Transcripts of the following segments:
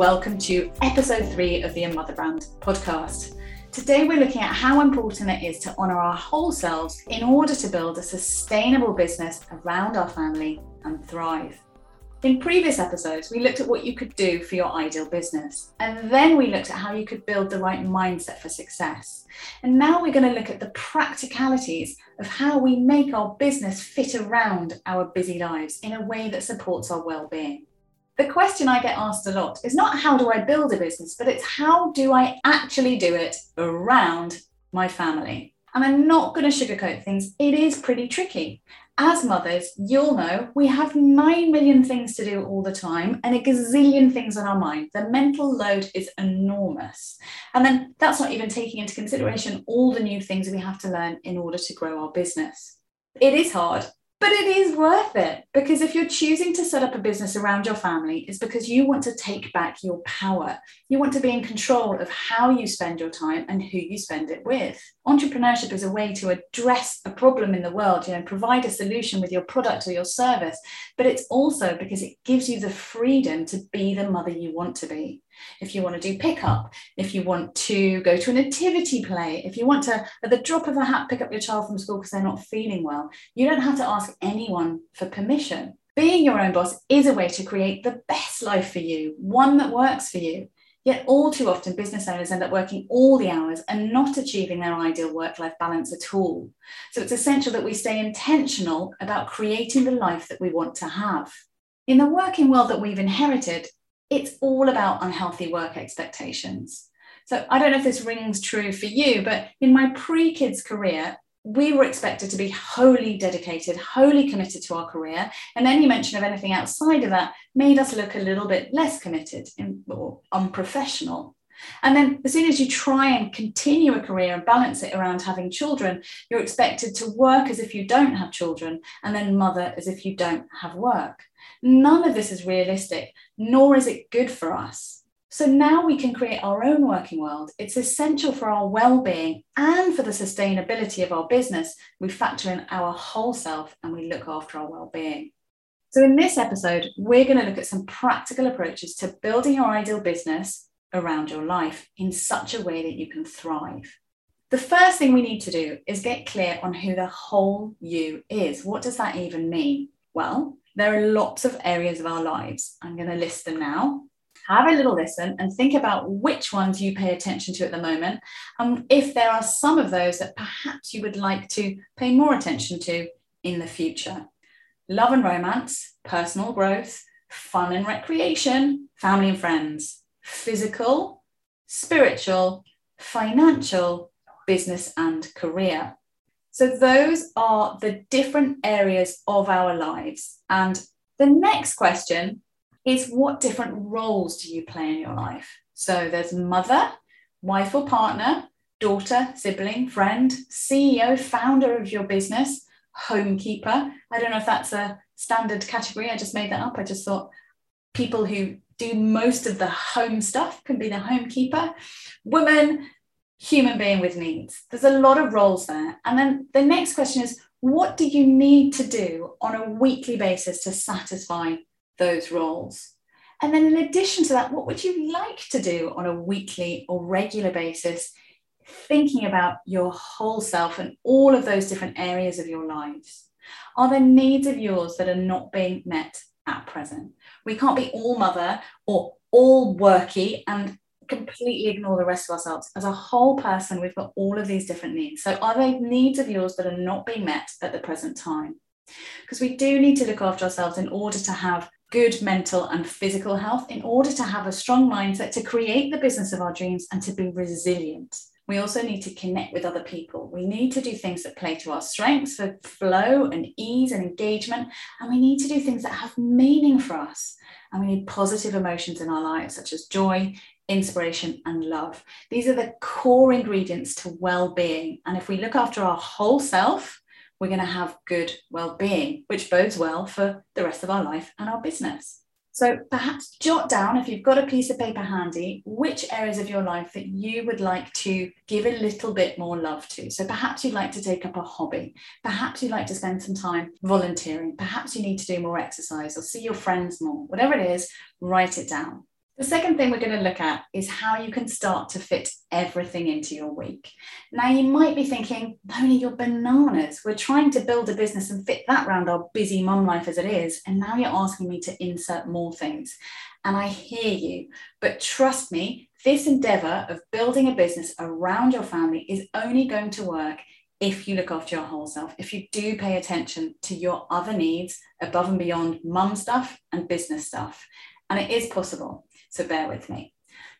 welcome to episode three of the A Mother Brand podcast. Today, we're looking at how important it is to honour our whole selves in order to build a sustainable business around our family and thrive. In previous episodes, we looked at what you could do for your ideal business, and then we looked at how you could build the right mindset for success. And now we're going to look at the practicalities of how we make our business fit around our busy lives in a way that supports our well being. The question I get asked a lot is not how do I build a business, but it's how do I actually do it around my family. And I'm not going to sugarcoat things, it is pretty tricky as mothers, you'll know we have 9 million things to do all the time and a gazillion things on our mind. The mental load is enormous. And then that's not even taking into consideration all the new things we have to learn in order to grow our business. It is hard. But it is worth it because if you're choosing to set up a business around your family, it's because you want to take back your power. You want to be in control of how you spend your time and who you spend it with. Entrepreneurship is a way to address a problem in the world, you know, provide a solution with your product or your service, but it's also because it gives you the freedom to be the mother you want to be if you want to do pickup, if you want to go to a nativity play, if you want to, at the drop of a hat, pick up your child from school because they're not feeling well, you don't have to ask anyone for permission. Being your own boss is a way to create the best life for you, one that works for you. Yet, all too often, business owners end up working all the hours and not achieving their ideal work life balance at all. So, it's essential that we stay intentional about creating the life that we want to have. In the working world that we've inherited, it's all about unhealthy work expectations. So I don't know if this rings true for you, but in my pre kids career, we were expected to be wholly dedicated, wholly committed to our career. And any mention of anything outside of that made us look a little bit less committed or unprofessional. And then, as soon as you try and continue a career and balance it around having children, you're expected to work as if you don't have children and then mother as if you don't have work. None of this is realistic, nor is it good for us. So now we can create our own working world. It's essential for our well being and for the sustainability of our business. We factor in our whole self and we look after our well being. So, in this episode, we're going to look at some practical approaches to building your ideal business around your life in such a way that you can thrive. The first thing we need to do is get clear on who the whole you is. What does that even mean? Well, there are lots of areas of our lives. I'm going to list them now. Have a little listen and think about which ones you pay attention to at the moment. And if there are some of those that perhaps you would like to pay more attention to in the future. Love and romance, personal growth, fun and recreation, family and friends, physical, spiritual, financial, business, and career. So, those are the different areas of our lives. And the next question is what different roles do you play in your life? So, there's mother, wife or partner, daughter, sibling, friend, CEO, founder of your business, homekeeper. I don't know if that's a standard category. I just made that up. I just thought people who do most of the home stuff can be the homekeeper. Woman, human being with needs. There's a lot of roles there. And then the next question is what do you need to do on a weekly basis to satisfy those roles? And then, in addition to that, what would you like to do on a weekly or regular basis, thinking about your whole self and all of those different areas of your lives? Are there needs of yours that are not being met at present? We can't be all mother or all worky and completely ignore the rest of ourselves. As a whole person, we've got all of these different needs. So, are they needs of yours that are not being met at the present time? Because we do need to look after ourselves in order to have good mental and physical health, in order to have a strong mindset, to create the business of our dreams, and to be resilient. We also need to connect with other people. We need to do things that play to our strengths for flow and ease and engagement. And we need to do things that have meaning for us. And we need positive emotions in our lives, such as joy, inspiration, and love. These are the core ingredients to well being. And if we look after our whole self, we're going to have good well being, which bodes well for the rest of our life and our business. So perhaps jot down, if you've got a piece of paper handy, which areas of your life that you would like to give a little bit more love to. So perhaps you'd like to take up a hobby. Perhaps you'd like to spend some time volunteering. Perhaps you need to do more exercise or see your friends more. Whatever it is, write it down. The second thing we're going to look at is how you can start to fit everything into your week. Now, you might be thinking, Noni, you're bananas. We're trying to build a business and fit that around our busy mum life as it is. And now you're asking me to insert more things. And I hear you. But trust me, this endeavor of building a business around your family is only going to work if you look after your whole self, if you do pay attention to your other needs above and beyond mum stuff and business stuff. And it is possible. So bear with me.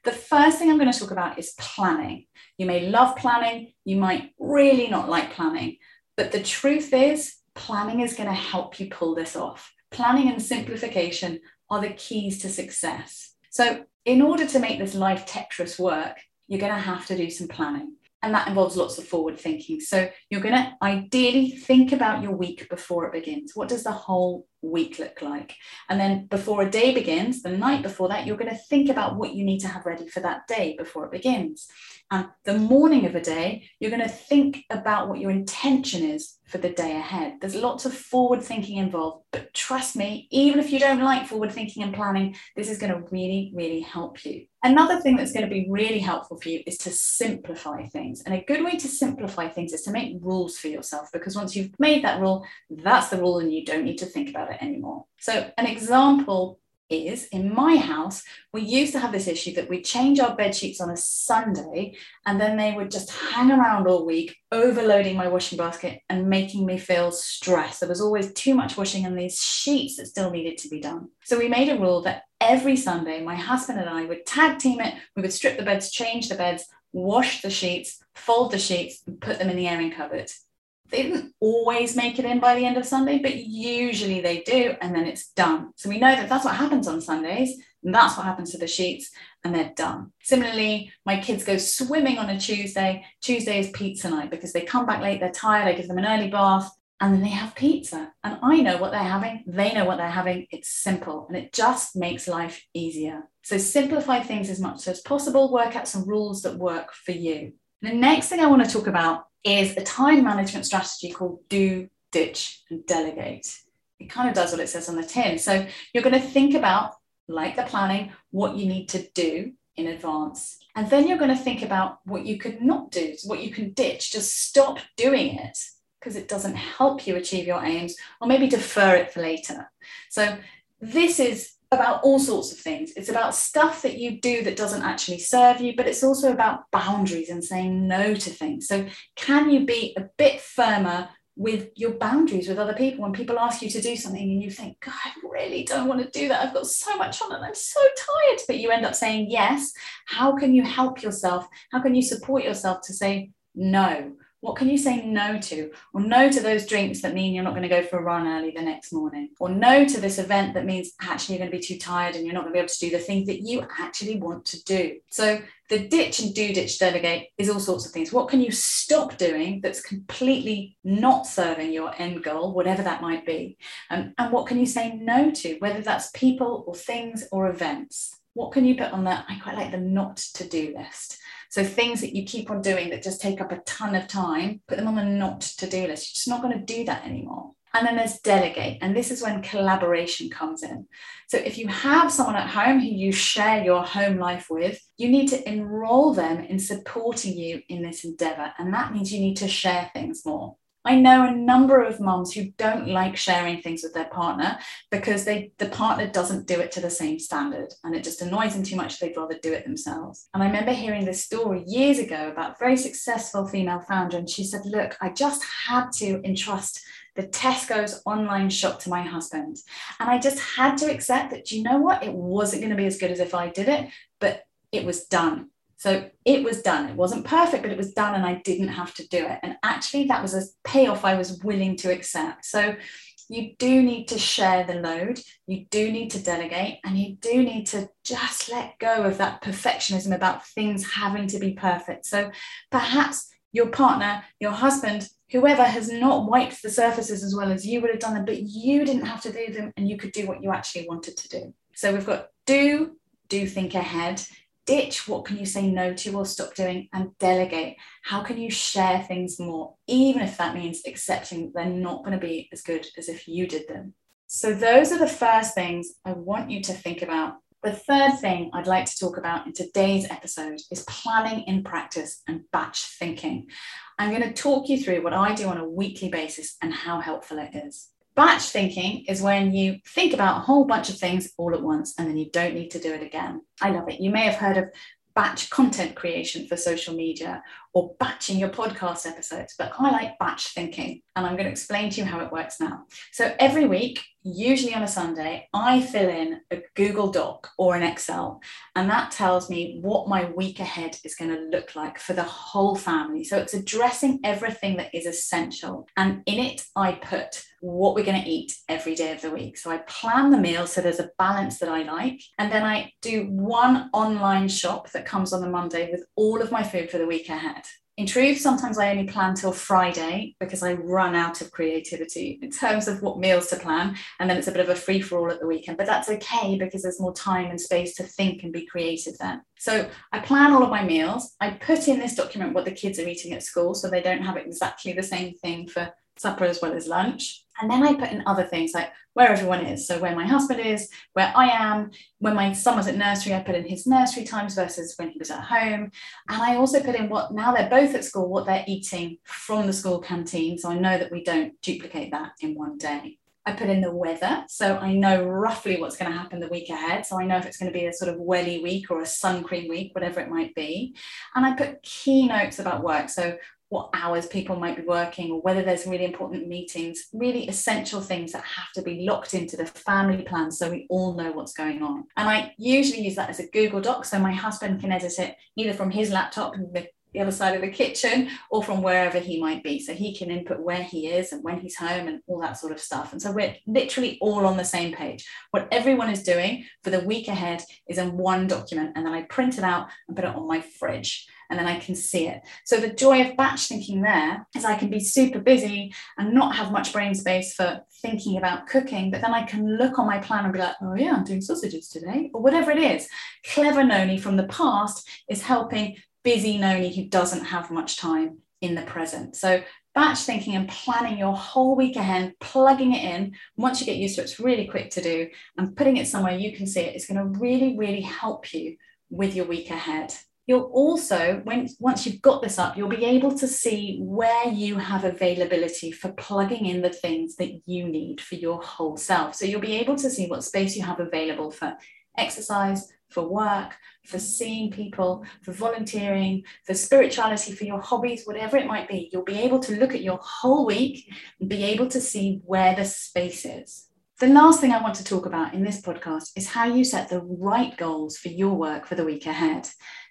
The first thing I'm going to talk about is planning. You may love planning, you might really not like planning, but the truth is, planning is going to help you pull this off. Planning and simplification are the keys to success. So, in order to make this life Tetris work, you're going to have to do some planning and that involves lots of forward thinking. So you're going to ideally think about your week before it begins. What does the whole week look like? And then before a day begins, the night before that, you're going to think about what you need to have ready for that day before it begins. And the morning of a day, you're going to think about what your intention is for the day ahead. There's lots of forward thinking involved, but trust me, even if you don't like forward thinking and planning, this is going to really, really help you. Another thing that's going to be really helpful for you is to simplify things. And a good way to simplify things is to make rules for yourself because once you've made that rule, that's the rule and you don't need to think it anymore. So, an example is in my house, we used to have this issue that we'd change our bed sheets on a Sunday and then they would just hang around all week, overloading my washing basket and making me feel stressed. There was always too much washing and these sheets that still needed to be done. So we made a rule that every Sunday, my husband and I would tag team it. We would strip the beds, change the beds, wash the sheets, fold the sheets, and put them in the airing cupboard they didn't always make it in by the end of Sunday, but usually they do, and then it's done. So we know that that's what happens on Sundays, and that's what happens to the sheets, and they're done. Similarly, my kids go swimming on a Tuesday. Tuesday is pizza night because they come back late, they're tired, I give them an early bath, and then they have pizza. And I know what they're having, they know what they're having. It's simple, and it just makes life easier. So simplify things as much as possible, work out some rules that work for you. The next thing I want to talk about is a time management strategy called do, ditch, and delegate. It kind of does what it says on the tin. So you're going to think about, like the planning, what you need to do in advance. And then you're going to think about what you could not do, what you can ditch, just stop doing it because it doesn't help you achieve your aims, or maybe defer it for later. So this is about all sorts of things. It's about stuff that you do that doesn't actually serve you, but it's also about boundaries and saying no to things. So, can you be a bit firmer with your boundaries with other people when people ask you to do something and you think, God, I really don't want to do that. I've got so much on and I'm so tired. But you end up saying yes. How can you help yourself? How can you support yourself to say no? What can you say no to? Or no to those drinks that mean you're not going to go for a run early the next morning. Or no to this event that means actually you're going to be too tired and you're not going to be able to do the things that you actually want to do. So the ditch and do ditch delegate is all sorts of things. What can you stop doing that's completely not serving your end goal, whatever that might be? Um, and what can you say no to, whether that's people or things or events? What can you put on that? I quite like the not to do list. So things that you keep on doing that just take up a ton of time, put them on the not to do list. You're just not going to do that anymore. And then there's delegate. And this is when collaboration comes in. So if you have someone at home who you share your home life with, you need to enroll them in supporting you in this endeavor. And that means you need to share things more. I know a number of moms who don't like sharing things with their partner because they the partner doesn't do it to the same standard and it just annoys them too much they'd rather do it themselves. And I remember hearing this story years ago about a very successful female founder and she said, "Look, I just had to entrust the Tesco's online shop to my husband. And I just had to accept that, you know what? It wasn't going to be as good as if I did it, but it was done. So it was done. It wasn't perfect, but it was done and I didn't have to do it. And actually, that was a payoff I was willing to accept. So you do need to share the load, you do need to delegate, and you do need to just let go of that perfectionism about things having to be perfect. So perhaps your partner, your husband, whoever has not wiped the surfaces as well as you would have done them, but you didn't have to do them and you could do what you actually wanted to do. So we've got do, do think ahead, ditch what can you say no to or stop doing and delegate how can you share things more even if that means accepting they're not going to be as good as if you did them so those are the first things i want you to think about The third thing I'd like to talk about in today's episode is planning in practice and batch thinking. I'm going to talk you through what I do on a weekly basis and how helpful it is. Batch thinking is when you think about a whole bunch of things all at once and then you don't need to do it again. I love it. You may have heard of batch content creation for social media or batching your podcast episodes, but I like batch thinking and I'm going to explain to you how it works now. So every week, usually on a Sunday, I fill in a Google Doc or an Excel, and that tells me what my week ahead is going to look like for the whole family. So it's addressing everything that is essential. And in it, I put what we're going to eat every day of the week. So I plan the meal so there's a balance that I like. And then I do one online shop that comes on the Monday with all of my food for the week ahead. In truth, sometimes I only plan till Friday because I run out of creativity in terms of what meals to plan. And then it's a bit of a free for all at the weekend. But that's okay because there's more time and space to think and be creative then. So I plan all of my meals. I put in this document what the kids are eating at school so they don't have exactly the same thing for supper as well as lunch. And then I put in other things like where everyone is. So where my husband is, where I am. When my son was at nursery, I put in his nursery times versus when he was at home. And I also put in what now they're both at school, what they're eating from the school canteen. So I know that we don't duplicate that in one day. I put in the weather. So I know roughly what's going to happen the week ahead. So I know if it's going to be a sort of welly week or a sun cream week, whatever it might be. And I put key notes about work. So what hours people might be working or whether there's really important meetings, really essential things that have to be locked into the family plan so we all know what's going on. And I usually use that as a Google Doc so my husband can edit it either from his laptop in the, the other side of the kitchen or from wherever he might be. So he can input where he is and when he's home and all that sort of stuff. And so we're literally all on the same page. What everyone is doing for the week ahead is in one document. And then I print it out and put it on my fridge and then I can see it. So the joy of batch thinking there is I can be super busy and not have much brain space for thinking about cooking, but then I can look on my plan and be like, oh yeah, I'm doing sausages today, or whatever it is. Clever Noni from the past is helping busy Noni who doesn't have much time in the present. So batch thinking and planning your whole week ahead, plugging it in. Once you get used to it, it's really quick to do, and putting it somewhere you can see it is going to really, really help you with your week ahead you'll also when once you've got this up you'll be able to see where you have availability for plugging in the things that you need for your whole self. So you'll be able to see what space you have available for exercise for work for seeing people for volunteering for spirituality for your hobbies whatever it might be. You'll be able to look at your whole week and be able to see where the space is. The last thing I want to talk about in this podcast is how you set the right goals for your work for the week ahead.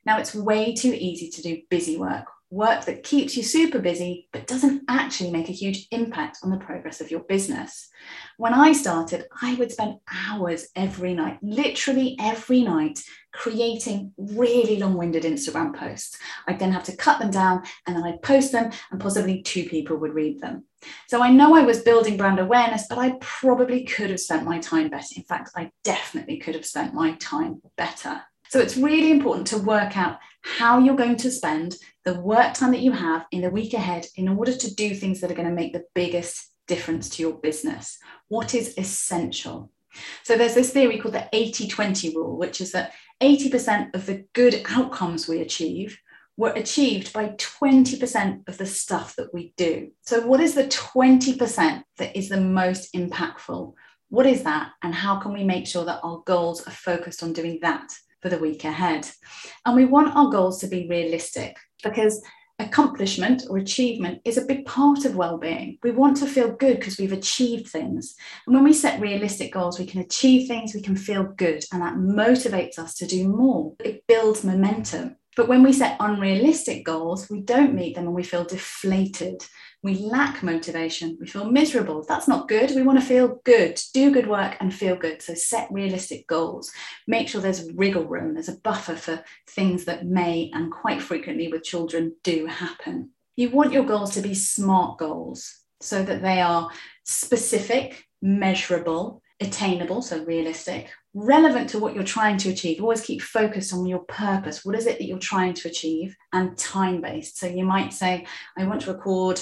Now, it's way too easy to do busy work, work that keeps you super busy, but doesn't actually make a huge impact on the progress of your business. When I started, I would spend hours every night, literally every night, creating really long winded Instagram posts. I'd then have to cut them down and then I'd post them, and possibly two people would read them. So I know I was building brand awareness, but I probably could have spent my time better. In fact, I definitely could have spent my time better. So it's really important to work out how you're going to spend the work time that you have in the week ahead in order to do things that are going to make the biggest difference to your business. What is essential? So there's this theory called the 80 20 rule, which is that 80% of the good outcomes we achieve were achieved by 20% of the stuff that we do. So, what is the 20% that is the most impactful? What is that? And how can we make sure that our goals are focused on doing that? For the week ahead. And we want our goals to be realistic because accomplishment or achievement is a big part of well-being. We want to feel good because we've achieved things. And when we set realistic goals, we can achieve things, we can feel good, and that motivates us to do more. It builds momentum. But when we set unrealistic goals, we don't meet them and we feel deflated. We lack motivation. We feel miserable. That's not good. We want to feel good, do good work and feel good. So set realistic goals. Make sure there's wriggle room, there's a buffer for things that may and quite frequently with children do happen. You want your goals to be smart goals so that they are specific, measurable, attainable, so realistic, relevant to what you're trying to achieve. Always keep focused on your purpose. What is it that you're trying to achieve? And time based. So you might say, I want to record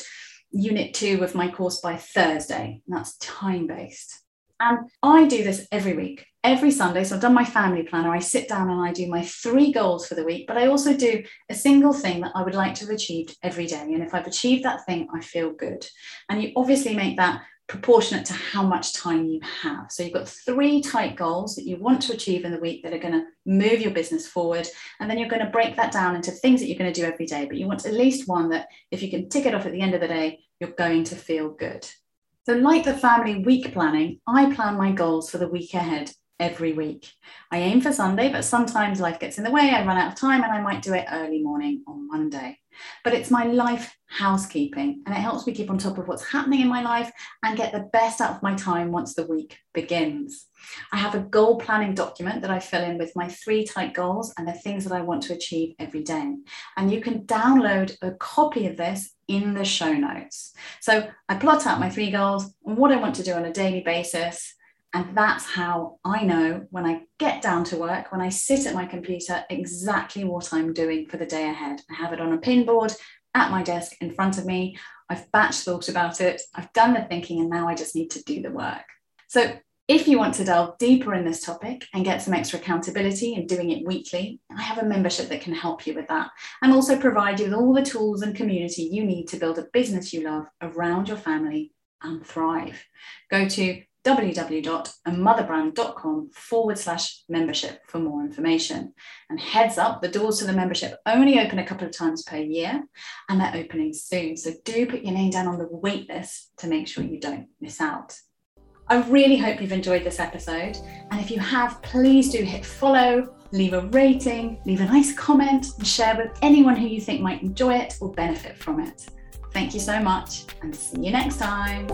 unit two of my course by Thursday. That's time based. And I do this every week, every Sunday. So I've done my family planner. I sit down and I do my three goals for the week, but I also do a single thing that I would like to have achieved every day. And if I've achieved that thing, I feel good. And you obviously make that proportionate to how much time you have. So you've got three tight goals that you want to achieve in the week that are going to move your business forward. And then you're going to break that down into things that you're going to do every day. But you want at least one that, if you can tick it off at the end of the day, you're going to feel good. So, like the family week planning, I plan my goals for the week ahead every week. I aim for Sunday, but sometimes life gets in the way. I run out of time and I might do it early morning on Monday. But it's my life housekeeping and it helps me keep on top of what's happening in my life and get the best out of my time once the week begins. I have a goal planning document that I fill in with my three tight goals and the things that I want to achieve every day. And you can download a copy of this in the show notes. So I plot out my three goals and what I want to do on a daily basis and that's how I know when I get down to work, when I sit at my computer, exactly what I'm doing for the day ahead. I have it on a pin board at my desk in front of me. I've batch thought about it, I've done the thinking, and now I just need to do the work. So, if you want to delve deeper in this topic and get some extra accountability in doing it weekly, I have a membership that can help you with that and also provide you with all the tools and community you need to build a business you love around your family and thrive. Go to www.amotherbrand.com forward slash membership for more information. And heads up, the doors to the membership only open a couple of times per year and they're opening soon. So do put your name down on the wait list to make sure you don't miss out. I really hope you've enjoyed this episode. And if you have, please do hit follow, leave a rating, leave a nice comment, and share with anyone who you think might enjoy it or benefit from it. Thank you so much and see you next time.